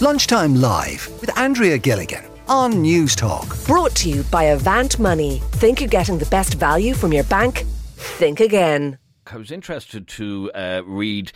Lunchtime Live with Andrea Gilligan on Newstalk. Brought to you by Avant Money. Think you're getting the best value from your bank? Think again. I was interested to uh, read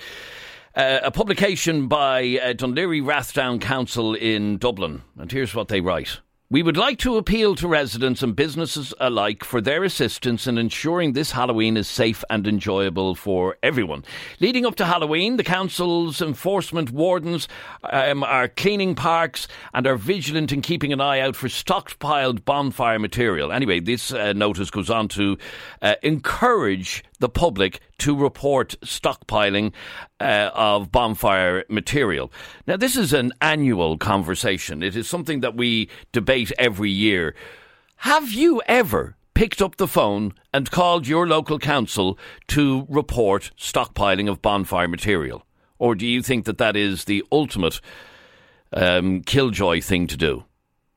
uh, a publication by uh, Dún Laoghaire Rathdown Council in Dublin, and here's what they write. We would like to appeal to residents and businesses alike for their assistance in ensuring this Halloween is safe and enjoyable for everyone. Leading up to Halloween, the council's enforcement wardens um, are cleaning parks and are vigilant in keeping an eye out for stockpiled bonfire material. Anyway, this uh, notice goes on to uh, encourage the public to report stockpiling uh, of bonfire material. Now, this is an annual conversation. It is something that we debate every year. Have you ever picked up the phone and called your local council to report stockpiling of bonfire material? Or do you think that that is the ultimate um, killjoy thing to do?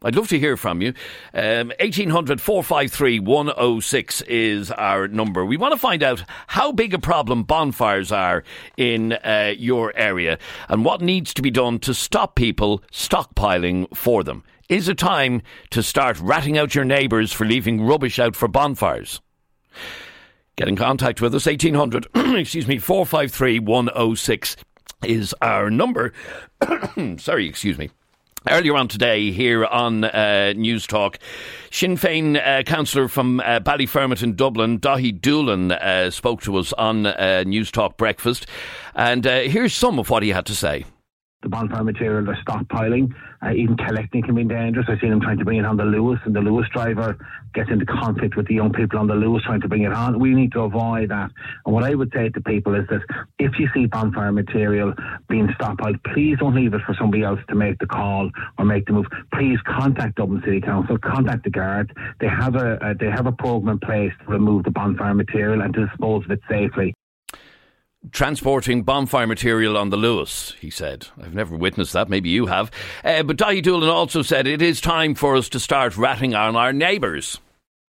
I'd love to hear from you. Um, 1800 453 106 is our number. We want to find out how big a problem bonfires are in uh, your area and what needs to be done to stop people stockpiling for them. Is it time to start ratting out your neighbours for leaving rubbish out for bonfires? Get in contact with us. 1800, excuse me, 453 106 is our number. Sorry, excuse me. Earlier on today, here on uh, Newstalk, Sinn Féin uh, councillor from uh, Ballyfermot in Dublin, Daithí Doolan, uh, spoke to us on uh, Newstalk Breakfast. And uh, here's some of what he had to say the bonfire material they're stockpiling. Uh, even collecting can be dangerous. I've seen them trying to bring it on the Luas, and the Luas driver gets into conflict with the young people on the Luas trying to bring it on. We need to avoid that. And what I would say to people is that if you see bonfire material being stockpiled, please don't leave it for somebody else to make the call or make the move. Please contact Dublin City Council, contact the guards. They have a, a they have a program in place to remove the bonfire material and to dispose of it safely transporting bonfire material on the Luas, he said. I've never witnessed that, maybe you have. Uh, but Daithí Doolan also said it is time for us to start ratting on our neighbours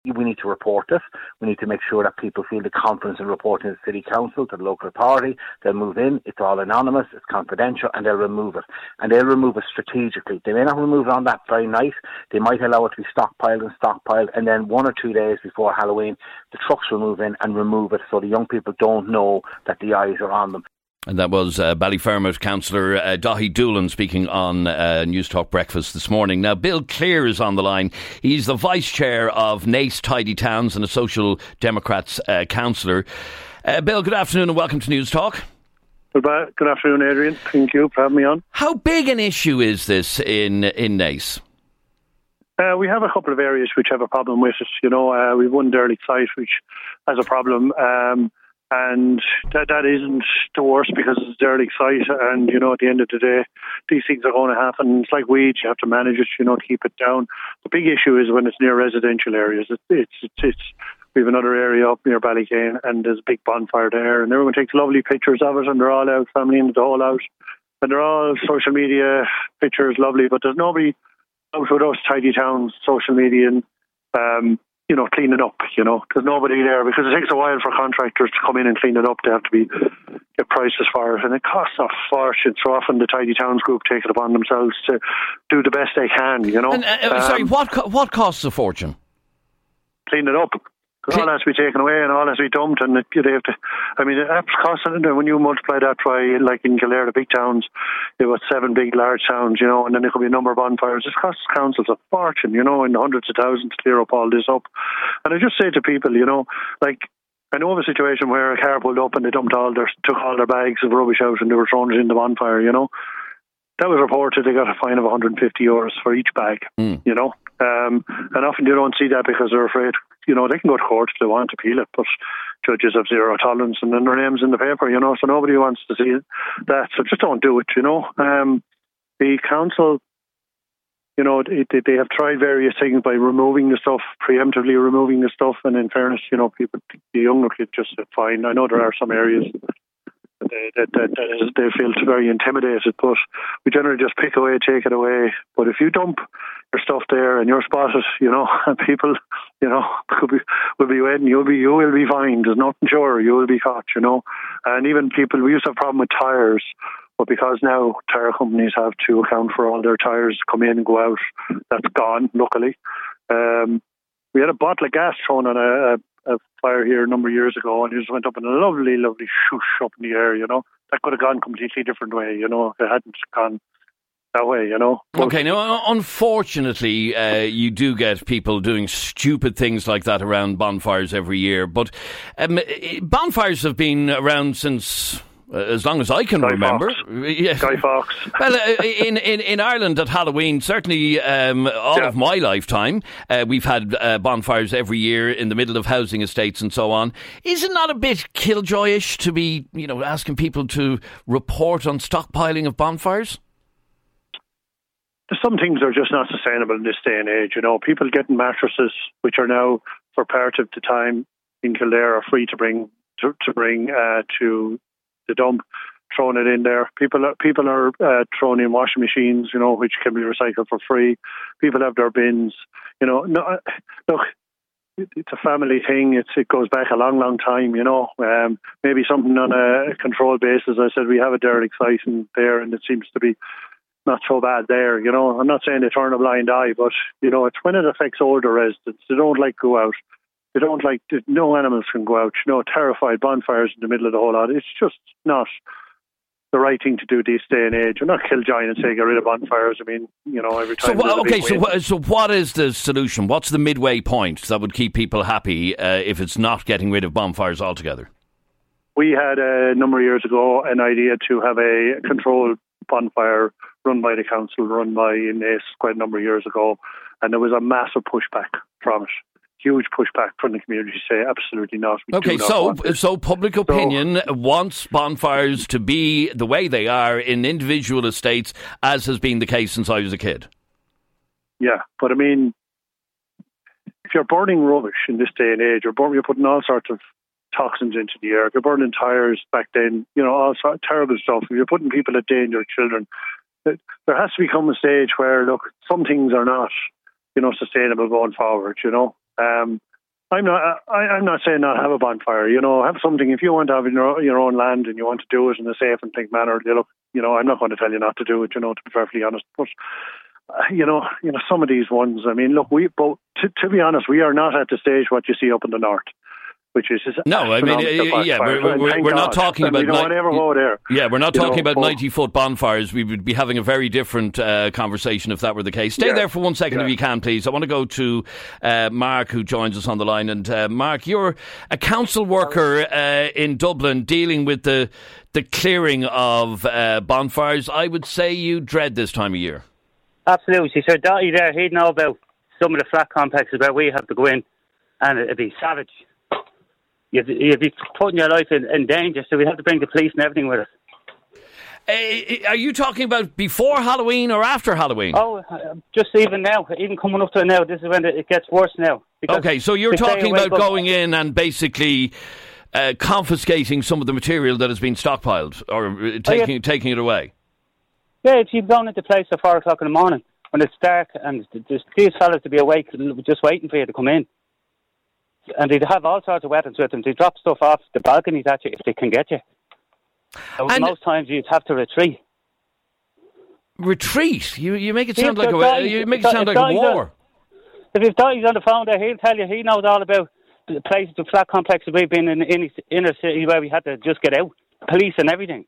we need to report it. We need to make sure that people feel the confidence in reporting to the city council, to the local authority. They'll move in. It's all anonymous. It's confidential, and they'll remove it. And they'll remove it strategically. They may not remove it on that very night. They might allow it to be stockpiled and stockpiled, and then one or two days before Halloween, the trucks will move in and remove it, so the young people don't know that the eyes are on them. And that was uh, Ballyfermot councillor uh, Daithí Doolan speaking on uh, Newstalk Breakfast this morning. Now, Bill Clear is on the line. He's the vice chair of Naas Tidy Towns and a Social Democrats uh, councillor. Uh, Bill, good afternoon and welcome to Newstalk. Good afternoon, Adrian. Thank you for having me on. How big an issue is this in in Naas? Uh, we have a couple of areas which have a problem with it. You know, uh, we've one derelict site which has a problem. Um, and that that isn't the worst because it's derelict site, and you know at the end of the day, these things are going to happen. It's like weeds; you have to manage it, you know, keep it down. The big issue is when it's near residential areas. It's it's it's, it's we have another area up near Ballycane, and there's a big bonfire there, and everyone takes lovely pictures of it, and they're all out, family and the whole out, and they're all social media pictures, lovely, but there's nobody out with us tidy towns, social media, and um, you know, clean it up, you know. There's nobody there because it takes a while for contractors to come in and clean it up. They have to be get prices for it, and it costs a fortune. So often the Tidy Towns group take it upon themselves to do the best they can, you know. And, uh, uh um, sorry, what what costs a fortune? Clean it up. Because all has to be taken away and all has to be dumped, and it, they have to. I mean, it's costing. When you multiply that by, like in Kildare, the big towns, you've got seven big, large towns, you know, and then there could be a number of bonfires. It costs councils a fortune, you know, in hundreds of thousands to clear up all this up. And I just say to people, you know, like I know of a situation where a car pulled up and they dumped all their, took all their bags of rubbish out and they were thrown it in the bonfire, you know. That was reported. They got a fine of 150 euros for each bag, mm. you know. Um, and often you don't see that because they're afraid you know, they can go to court if they want to appeal it, but judges have zero tolerance and then their name's in the paper, you know, so nobody wants to see that. So just don't do it, you know. Um, the council, you know, they, they have tried various things by removing the stuff, preemptively removing the stuff, and in fairness, you know, people, the younger kids just fine. I know there are some areas they, that, that, that is, they feel very intimidated, but we generally just pick away, take it away. But if you dump your stuff there and you're spotted, you know, and people, you know, could be will be waiting. You'll be you will be fined. There's nothing sure. You will be caught. You know, and even people we used to have a problem with tires But because now tyre companies have to account for all their tyres come in and go out, that's gone, luckily. Um, we had a bottle of gas thrown on a, a, a, fire here a number of years ago, and it just went up in a lovely, lovely shoosh up in the air, you know. That could have gone completely different way, you know, it hadn't gone that way, you know. But okay, now unfortunately, uh, you do get people doing stupid things like that around bonfires every year. But um, bonfires have been around since. Uh, as long as I can Guy remember, yeah. Guy Fawkes. well, uh, in, in in Ireland at Halloween, certainly um, all yeah. of my lifetime, uh, we've had uh, bonfires every year in the middle of housing estates and so on. Is it not a bit killjoyish to be, you know, asking people to report on stockpiling of bonfires? Some things are just not sustainable in this day and age. You know, people getting mattresses, which are now for part of the time in Kildare, are free to bring to, to bring uh, to the dump, throwing it in there. People are people are uh, throwing in washing machines, you know, which can be recycled for free. People have their bins. You know, no, uh, look, it's a family thing. It's it goes back a long, long time. You know, um, maybe something on a controlled basis. I said we have a derelict site in there, and it seems to be not so bad there. You know, I'm not saying they turn a blind eye, but you know, it's when it affects older residents. They don't like go out. They don't like. No animals can go out. You know, terrified bonfires in the middle of the whole lot. It's just not the right thing to do this day and age. I'm not kill giant and say get rid of bonfires. I mean, you know, every time. So okay, so what, so what is the solution? What's the midway point that would keep people happy uh, if it's not getting rid of bonfires altogether? We had a number of years ago an idea to have a controlled bonfire run by the council, run by Naas quite a number of years ago, and there was a massive pushback from it. Huge pushback from the community to say absolutely not. We okay, not so so public opinion so, wants bonfires to be the way they are in individual estates, as has been the case since I was a kid. Yeah, but I mean, if you're burning rubbish in this day and age, you're, burning, you're putting all sorts of toxins into the air. If you're burning tires back then, you know, all sorts of terrible stuff. If you're putting people at danger, children, there has to become a stage where look, some things are not, you know, sustainable going forward. You know, um, I'm not. I, am not saying not have a bonfire. You know, have something. If you want to have your, your own land and you want to do it in a safe and think manner, you look. You know, I'm not going to tell you not to do it. You know, to be perfectly honest, but uh, you know, you know, some of these ones. I mean, look, we. But to, to be honest, we are not at the stage what you see up in the north which is no. I mean, uh, yeah, we're, we're, we're not talking about. Ni- yeah, we're not talking know, about ninety foot bonfires. We would be having a very different uh, conversation if that were the case. Stay yeah, there for one second, yeah. if you can, please. I want to go to uh, Mark, who joins us on the line. And uh, Mark, you're a council worker uh, in Dublin, dealing with the the clearing of uh, bonfires. I would say you dread this time of year. Absolutely. So Daithí there, he'd know about some of the flat complexes where we have to go in, and it'd be savage you'd, you'd be putting your life in, in danger. So we have to bring the police and everything with us. Uh, are you talking about before Halloween or after Halloween? Oh, uh, just even now, even coming up to now. This is when it gets worse now. Okay, so you're talking about going in and basically uh, confiscating some of the material that has been stockpiled or uh, taking oh, yeah. taking it away. Yeah, if you've gone into place at four o'clock in the morning when it's dark and there's these fellas to be awake, and just waiting for you to come in and they'd have all sorts of weapons with them. They drop stuff off the balconies at you if they can get you. And most times you'd have to retreat. Retreat? You you make it sound like a you make it sound like a war. If you've he's on the phone there, he'll tell you he knows all about the places, the flat complexes we've been in in inner city where we had to just get out, police and everything.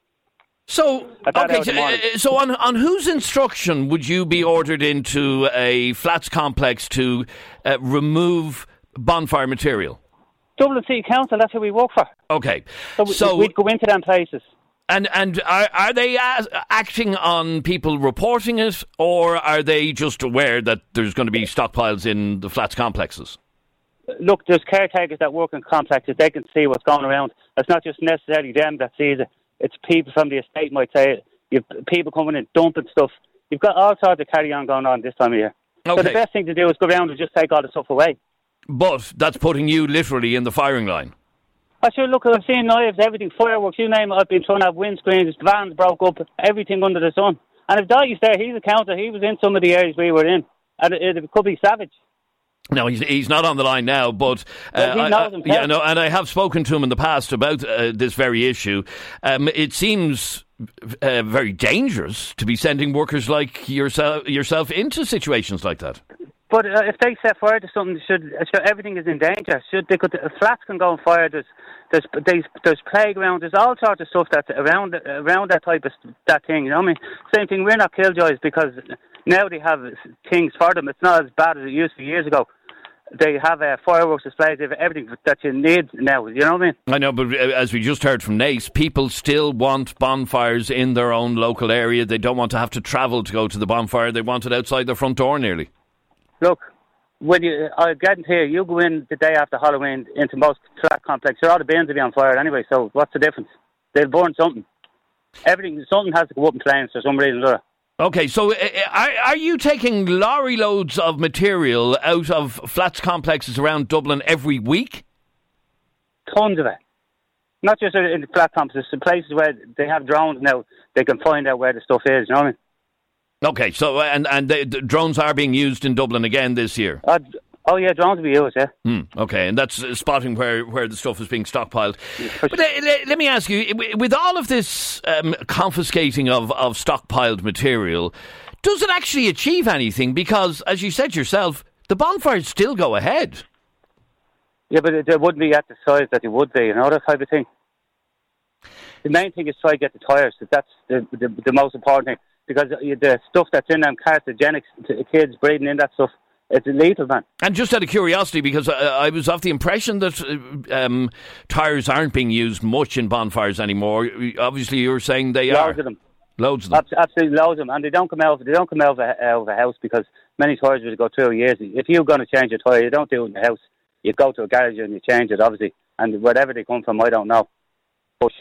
So okay, so, uh, so, on on whose instruction would you be ordered into a flats complex to uh, remove bonfire material? Dublin City Council, that's who we work for. Okay. So, so we'd go into them places. And and are, are they acting on people reporting it, or are they just aware that there's going to be stockpiles in the flats complexes? Look, there's caretakers that work in complexes. They can see what's going around. It's not just necessarily them that sees it. It's people from the estate might say it. You've people coming in dumping stuff. You've got all sorts of carry on going on this time of year. Okay. So the best thing to do is go around and just take all the stuff away. But that's putting you literally in the firing line. I sure look, I've seen knives, everything, fireworks, you name it. I've been trying to have windscreens, vans broke up, everything under the sun. And if Daithí's there, he's a counter. He was in some of the areas we were in, and it, it could be savage. No, he's he's not on the line now, but uh, well, I, yeah, no, and I have spoken to him in the past about uh, this very issue. Um, it seems uh, very dangerous to be sending workers like yourself yourself into situations like that. But uh, if they set fire to something, should, should everything is in danger. Should they could flats can go on fire? There's there's there's, there's playgrounds. There's all sorts of stuff that's around around that type of that thing. You know I mean? Same thing. We're not killjoys because now they have things for them. It's not as bad as it used to be years ago they have uh, fireworks displays, they have everything that you need now. You know what I mean? I know, but uh, as we just heard from Naas, people still want bonfires in their own local area. They don't want to have to travel to go to the bonfire. They want it outside their front door nearly. Look, when you, I guarantee you, you go in the day after Halloween into most flat complexes, all the bins will be on fire anyway. So what's the difference? They'll burn something. Everything, something has to go up in flames for some reason or other. Okay, so uh, uh, are, are you taking lorry loads of material out of flats complexes around Dublin every week? Tons of it. Not just in the flat complexes, the places where they have drones now, they can find out where the stuff is, you know what I mean? Okay, so uh, and and the, the drones are being used in Dublin again this year. Uh, Oh yeah, drones will be used. Yeah. Hmm, okay, and that's uh, spotting where, where the stuff is being stockpiled. But uh, let, let, me ask you: with all of this um, confiscating of, of stockpiled material, does it actually achieve anything? Because, as you said yourself, the bonfires still go ahead. Yeah, but it, it wouldn't be at the size that it would be. You know that type of thing. The main thing is try to get the tyres. That's the, the the most important thing because the stuff that's in them carcinogenics, to kids breathing in that stuff it's lethal, man. And just out of curiosity, because I, I was of the impression that uh, um, tyres aren't being used much in bonfires anymore. Obviously, you're saying they loads are. Loads of them. Loads of them. Absolutely loads of them, and they don't come out. They don't come out of a, out of a house because many tyres would go through years. If you're going to change a tyre, you don't do it in the house. You go to a garage and you change it, obviously. And wherever they come from, I don't know. Push.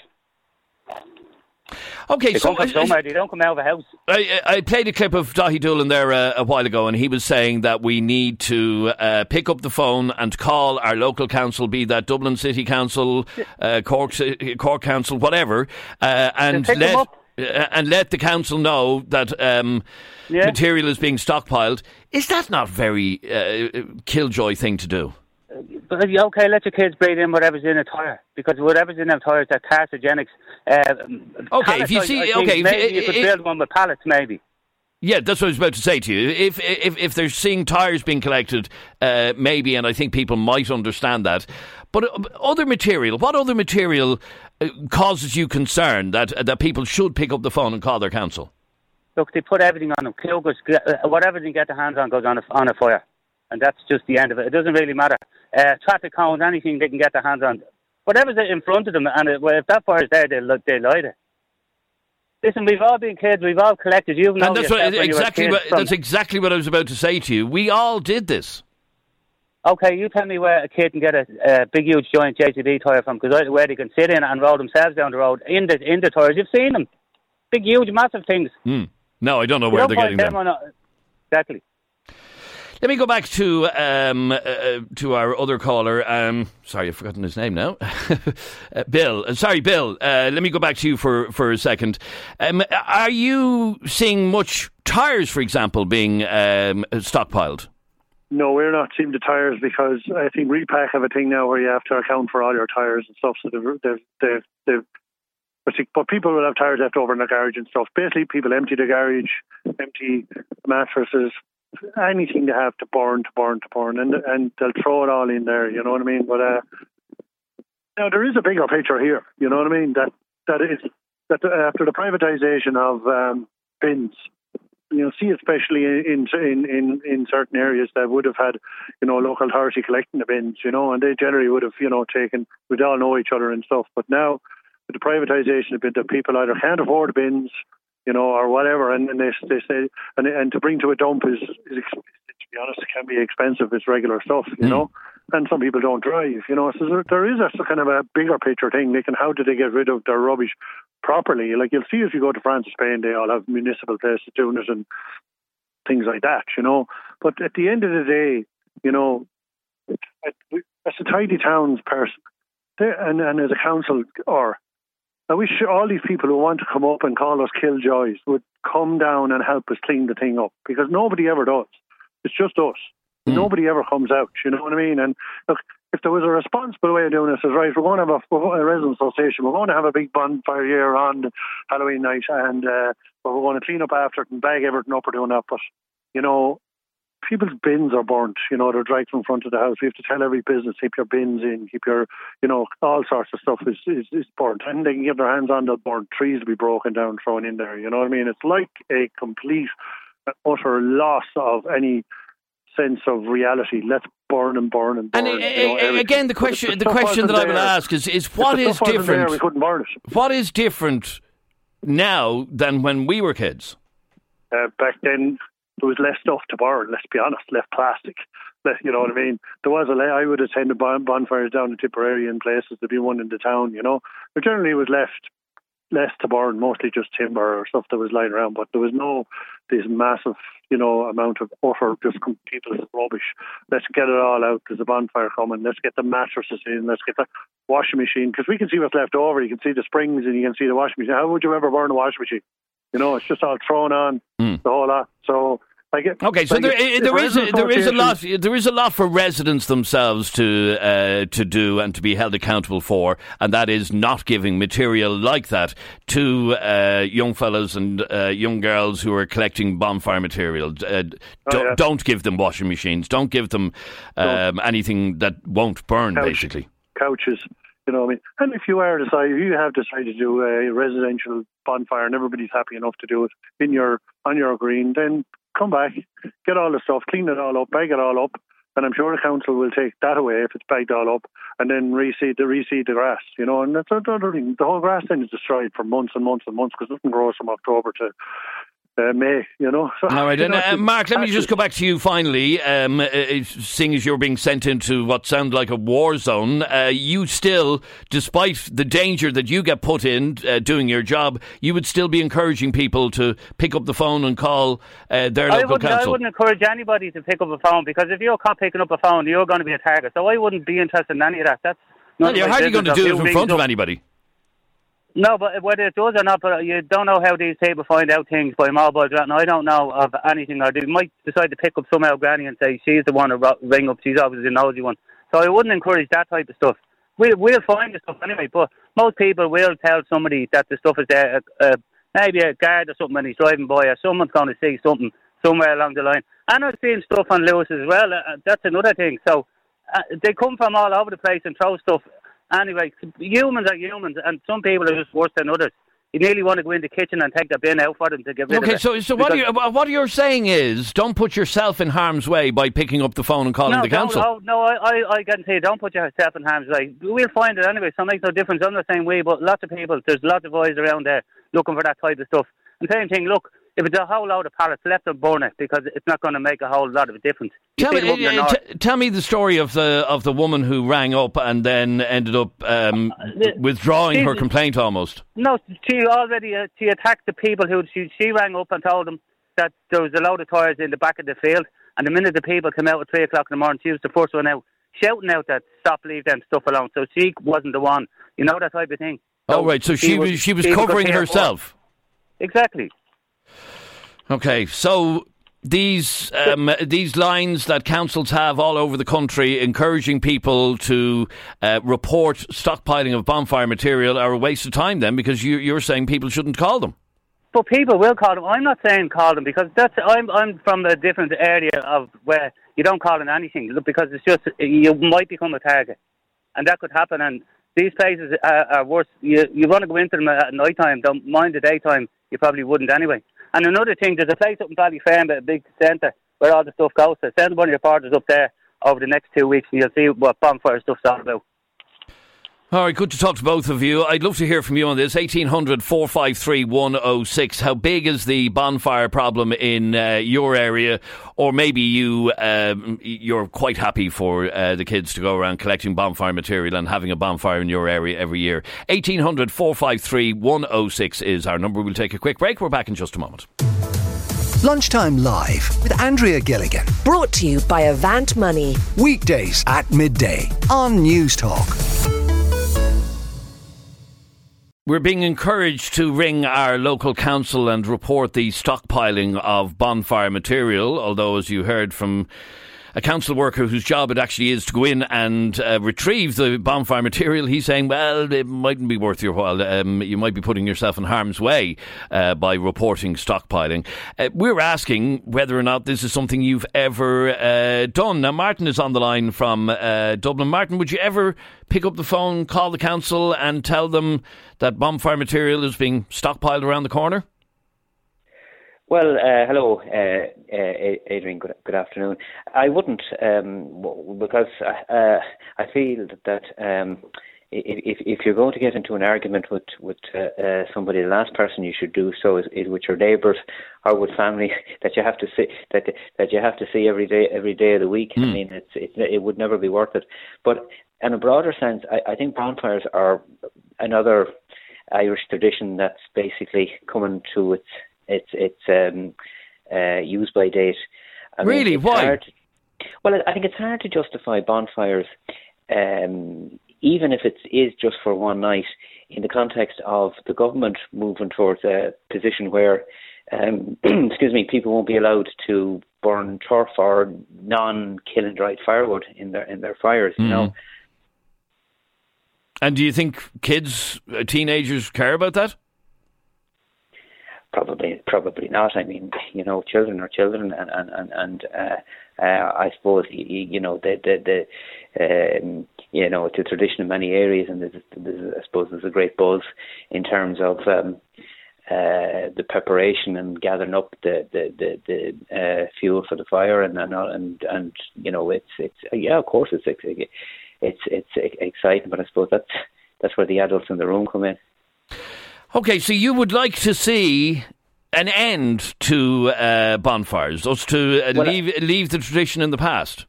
Okay, they so come from somewhere. They don't come out of a house. I, I played a clip of Daithí Doolan there uh, a while ago, and he was saying that we need to uh, pick up the phone and call our local council, be that Dublin City Council, uh, Cork, Cork Council, whatever, uh, and let uh, and let the council know that um, yeah. material is being stockpiled. Is that not very uh, killjoy thing to do? okay, let your kids breathe in whatever's in a tire because whatever's in a tire is that carcinogenics. Uh, okay, if you see, okay, maybe you could build one with pallets, maybe. Yeah, that's what I was about to say to you. If if if they're seeing tires being collected, uh, maybe, and I think people might understand that. But uh, other material, what other material uh, causes you concern that that people should pick up the phone and call their council? Look, they put everything on them. Uh, whatever they get their hands on goes on a, on a fire, and that's just the end of it. It doesn't really matter uh, traffic cones, anything they can get their hands on. Whatever's in front of them, and it, well, if that fire's there, they'll, they light it. Listen, we've all been kids. We've all collected. You've known and that's what, exactly what, that's exactly what I was about to say to you. We all did this. Okay, you tell me where a kid can get a, a big, huge joint JCB tyre from, because where they can sit in and roll themselves down the road in the in the tyres. You've seen them, big, huge, massive things. Mm. No, I don't know where they're getting them. them. Exactly. Let me go back to um, uh, uh, to our other caller. Um, sorry, I've forgotten his name now. uh, Bill. Uh, sorry, Bill. Uh, let me go back to you for, for a second. Um, are you seeing much tyres, for example, being um, stockpiled? No, we're not seeing the tyres because I think Repak have a thing now where you have to account for all your tyres and stuff. So they've, they've, they've, they've but people will have tyres left over in the garage and stuff. Basically, people empty the garage, empty mattresses, anything they have to burn, to burn, to burn, and and they'll throw it all in there. You know what I mean? But uh, now there is a bigger picture here. You know what I mean? That that is that after the privatisation of um, bins, you know, see especially in in in in certain areas that would have had, you know, local authority collecting the bins, you know, and they generally would have, you know, taken. We'd all know each other and stuff. But now with the privatisation of that people either can't afford bins you know, or whatever. And, and they they say, and and to bring to a dump is, is to be honest, it can be expensive. It's regular stuff, you mm. know. And some people don't drive, you know. So there, there is a kind of a bigger picture thing. They can how do they get rid of their rubbish properly? Like you'll see if you go to France, or Spain, they all have municipal places doing it and things like that, you know. But at the end of the day, you know, as a tidy towns person, and, and as a council or I wish all these people who want to come up and call us killjoys would come down and help us clean the thing up because nobody ever does. It's just us. Mm. Nobody ever comes out. You know what I mean? And look, if there was a responsible way of doing this, is right. We're going to have a, a resident association. We're going to have a big bonfire here on Halloween night, and uh, we're going to clean up after it and bag everything up or doing that. But you know, people's bins are burnt. You know, they're dragged from front of the house. We have to tell every business keep your bins in, keep your, you know, all sorts of stuff is is, is burnt, and they can get their hands on the burnt trees to be broken down, thrown in there. You know what I mean? It's like a complete, utter loss of any sense of reality. Let's burn and burn and burn. And you know, eh, eh, again, the question, the, the question that I will ask is, is what is different? There, we couldn't burn it. What is different now than when we were kids? Uh, back then, there was less stuff to burn. Let's be honest, less plastic. Less, you know what I mean? There was a. I would attend the bonfires down in Tipperary and places. There'd be one in the town, you know. But generally, it was left less to burn, mostly just timber or stuff that was lying around. But there was no this massive, you know, amount of utter just people's rubbish. Let's get it all out. There's a bonfire coming. Let's get the mattresses in. Let's get the washing machine because we can see what's left over. You can see the springs and you can see the washing machine. How would you ever burn a washing machine? You know, it's just all thrown on mm. the whole lot. So okay, so there, if, there is a, there is a lot there is a lot for residents themselves to uh, to do and to be held accountable for, and that is not giving material like that to uh, young fellows and uh, young girls who are collecting bonfire material. Uh, oh, yeah. Don't give them washing machines. Don't give them um, anything that won't burn. Couch, basically, couches. You know I mean? And if you are decided, if you have decided to do a residential bonfire and everybody's happy enough to do it in your on your green, then come back, get all the stuff, clean it all up, bag it all up, and I'm sure the council will take that away if it's bagged all up, and then reseed the reseed the grass, you know. And that's another thing. The whole grass then is destroyed for months and months and months because nothing grows from October to uh, May, you know. So, All right, and, uh, Mark, let me just go back to you finally. Um, uh, uh, seeing as you're being sent into what sounds like a war zone, uh, you still, despite the danger that you get put in uh, doing your job, you would still be encouraging people to pick up the phone and call their I local council. I wouldn't encourage anybody to pick up a phone because if you're not picking up a phone, you're going to be a target. So I wouldn't be interested in any of that. That's well, you're hardly going to do it in front of anybody. No, but whether it does or not, but you don't know how these people find out things by mobile and I don't know of anything. Or they might decide to pick up some old granny and say she's the one to ring up. She's obviously the nosy one. So I wouldn't encourage that type of stuff. We'll, we'll find the stuff anyway, but most people will tell somebody that the stuff is there. Uh, maybe a guard or something when he's driving by, or someone's going to see something somewhere along the line. And I've seen stuff on Luas as well. Uh, that's another thing. So uh, they come from all over the place and throw stuff Anyway, humans are humans, and some people are just worse than others. You nearly want to go in the kitchen and take the bin out for them to give rid okay, of it. Okay, so, so what, you, what you're saying is don't put yourself in harm's way by picking up the phone and calling no, the council. No, no, I, I, I guarantee you, don't put yourself in harm's way. We'll find it anyway, so it makes no difference. I'm the same way, but lots of people, there's lots of boys around there looking for that type of stuff. And same thing, look, if it's a whole load of pallets, let them burn it because it's not going to make a whole lot of a difference. tell me, uh, t- tell me the story of the of the woman who rang up and then ended up um, uh, withdrawing she, her complaint almost. No, she already uh, she attacked the people who she she rang up and told them that there was a load of tyres in the back of the field, and the minute the people came out at three o'clock in the morning, she was the first one out shouting out that stop, leave them stuff alone. So she wasn't the one, you know that type of thing. So oh right, so she, she was she was covering herself. Exactly. Okay, so these um, these lines that councils have all over the country encouraging people to uh, report stockpiling of bonfire material are a waste of time then because you, you're saying people shouldn't call them. But people will call them. I'm not saying call them because that's I'm I'm from a different area of where you don't call them anything because it's just you might become a target, and that could happen. And these places are, are worse. You you want to go into them at night time. Don't mind the daytime. You probably wouldn't anyway. And another thing, there's a place up in Ballyfermot, a big centre, where all the stuff goes So Send one of your partners up there over the next two weeks and you'll see what bonfire stuff's all about. All right, good to talk to both of you. I'd love to hear from you on this. 1800 453 106. How big is the bonfire problem in uh, your area? Or maybe you, um, you're quite happy for uh, the kids to go around collecting bonfire material and having a bonfire in your area every year. 1800 453 106 is our number. We'll take a quick break. We're back in just a moment. Lunchtime Live with Andrea Gilligan. Brought to you by Avant Money. Weekdays at midday on Newstalk. We're being encouraged to ring our local council and report the stockpiling of bonfire material, although, as you heard from a council worker whose job it actually is to go in and uh, retrieve the bonfire material, he's saying, well, it mightn't be worth your while. Um, you might be putting yourself in harm's way uh, by reporting stockpiling. Uh, we're asking whether or not this is something you've ever uh, done. Now, Martin is on the line from uh, Dublin. Martin, would you ever pick up the phone, call the council, and tell them that bonfire material is being stockpiled around the corner? Well, uh, hello, uh, uh, Adrian. Good, good, afternoon. I wouldn't um, because uh, I feel that um, if, if you're going to get into an argument with with uh, uh, somebody, the last person you should do so is, is with your neighbours or with family that you have to see that that you have to see every day every day of the week. Mm. I hmm. mean, it's it, it would never be worth it. But in a broader sense, I, I think bonfires are another Irish tradition that's basically coming to its it's it's um, uh, use by date. I really? Mean, Why? To, well, I think it's hard to justify bonfires, um, even if it is just for one night, in the context of the government moving towards a position where, um, excuse me, people won't be allowed to burn turf or non-kiln dried firewood in their in their fires. You mm. know. And do you think kids, uh, teenagers, care about that? Probably, probably not. I mean, you know, children are children, and and and, and uh, uh, I suppose you, know the the, the um, you know it's a tradition in many areas, and there's, there's, I suppose there's a great buzz in terms of um, uh, the preparation and gathering up the the the, the uh, fuel for the fire, and and and and you know it's it's yeah, of course it's it's it's, it's exciting, but I suppose that's that's where the adults in the room come in. Okay, so you would like to see an end to uh, bonfires, us to uh, well, leave leave the tradition in the past.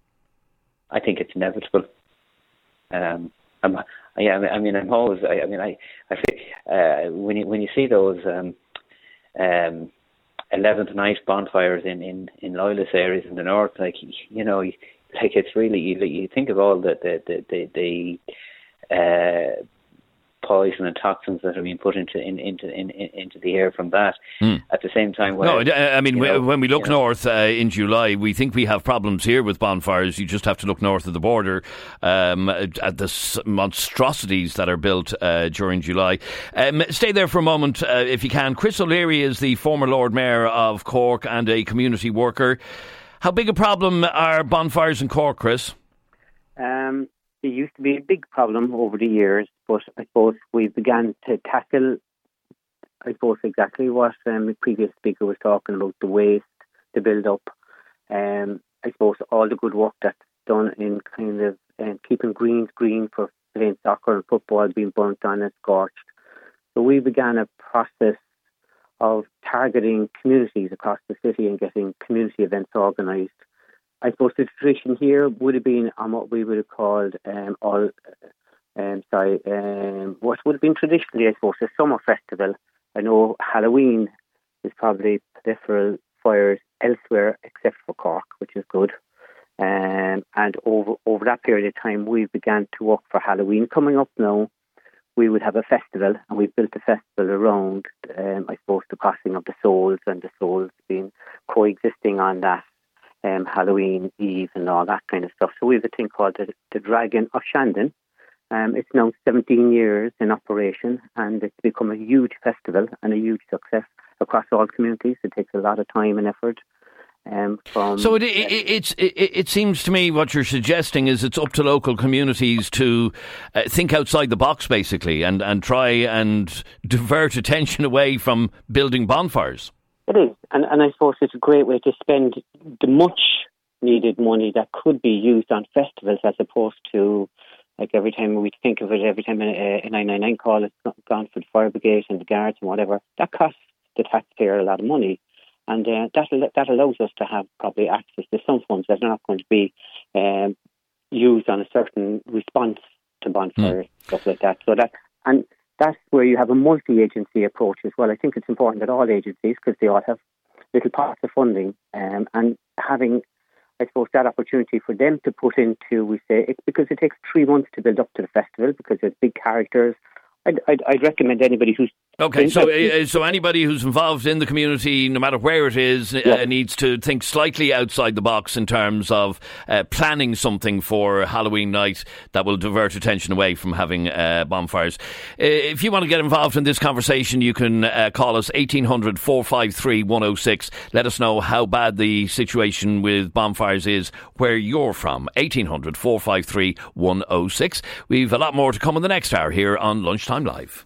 I think it's inevitable. Um, I'm, yeah, I mean, I'm always. I, I mean, I, I feel, uh, when you when you see those um, um, eleventh night bonfires in in in loyalist areas in the north, like you know, like it's really you, you think of all the the the the, the uh, poison and toxins that have been put into in, into in, into the air from that. Mm. At the same time, well, no, I mean know, when we look north uh, in July, we think we have problems here with bonfires. You just have to look north of the border um, at the monstrosities that are built uh, during July. Um, stay there for a moment uh, if you can. Chris O'Leary is the former Lord Mayor of Cork and a community worker. How big a problem are bonfires in Cork, Chris? Um, it used to be a big problem over the years, but I suppose we began to tackle, I suppose, exactly what um, the previous speaker was talking about the waste, the build up. Um, I suppose all the good work that's done in kind of um, keeping greens green for playing soccer and football being burnt on and scorched. So we began a process of targeting communities across the city and getting community events organised I suppose the tradition here would have been on what we would have called um, all, um, sorry, um, what would have been traditionally, I suppose, a summer festival. I know Halloween is probably peripheral fires elsewhere except for Cork, which is good. Um, and over over that period of time, we began to work for Halloween coming up now. We would have a festival, and we built a festival around, um, I suppose, the crossing of the souls and the souls being coexisting on that um, Halloween Eve and all that kind of stuff. So we have a thing called the, the Dragon of Shandon. Um, it's now 17 years in operation and it's become a huge festival and a huge success across all communities. It takes a lot of time and effort. Um, from, so it, it, it, it, it seems to me what you're suggesting is it's up to local communities to uh, think outside the box, basically, and, and try and divert attention away from building bonfires. It is, and, and I suppose it's a great way to spend the much needed money that could be used on festivals as opposed to like every time we think of it, every time a, a 999 call is gone for the fire brigade and the guards and whatever, that costs the taxpayer a lot of money. And uh, that that allows us to have probably access to some funds that are not going to be um, used on a certain response to bonfires, mm. stuff like that. So that and that's where you have a multi-agency approach as well. I think it's important that all agencies, because they all have little parts of funding, um, and having, I suppose, that opportunity for them to put into, we say, it, because it takes three months to build up to the festival because there's big characters. I'd, I'd, I'd recommend anybody who's Okay, so uh, so anybody who's involved in the community, no matter where it is, yeah. uh, needs to think slightly outside the box in terms of uh, planning something for Halloween night that will divert attention away from having uh, bonfires. Uh, if you want to get involved in this conversation, you can uh, call us 1800 453 106. Let us know how bad the situation with bonfires is where you're from. 1800 453 106. We've a lot more to come in the next hour here on Lunchtime Live.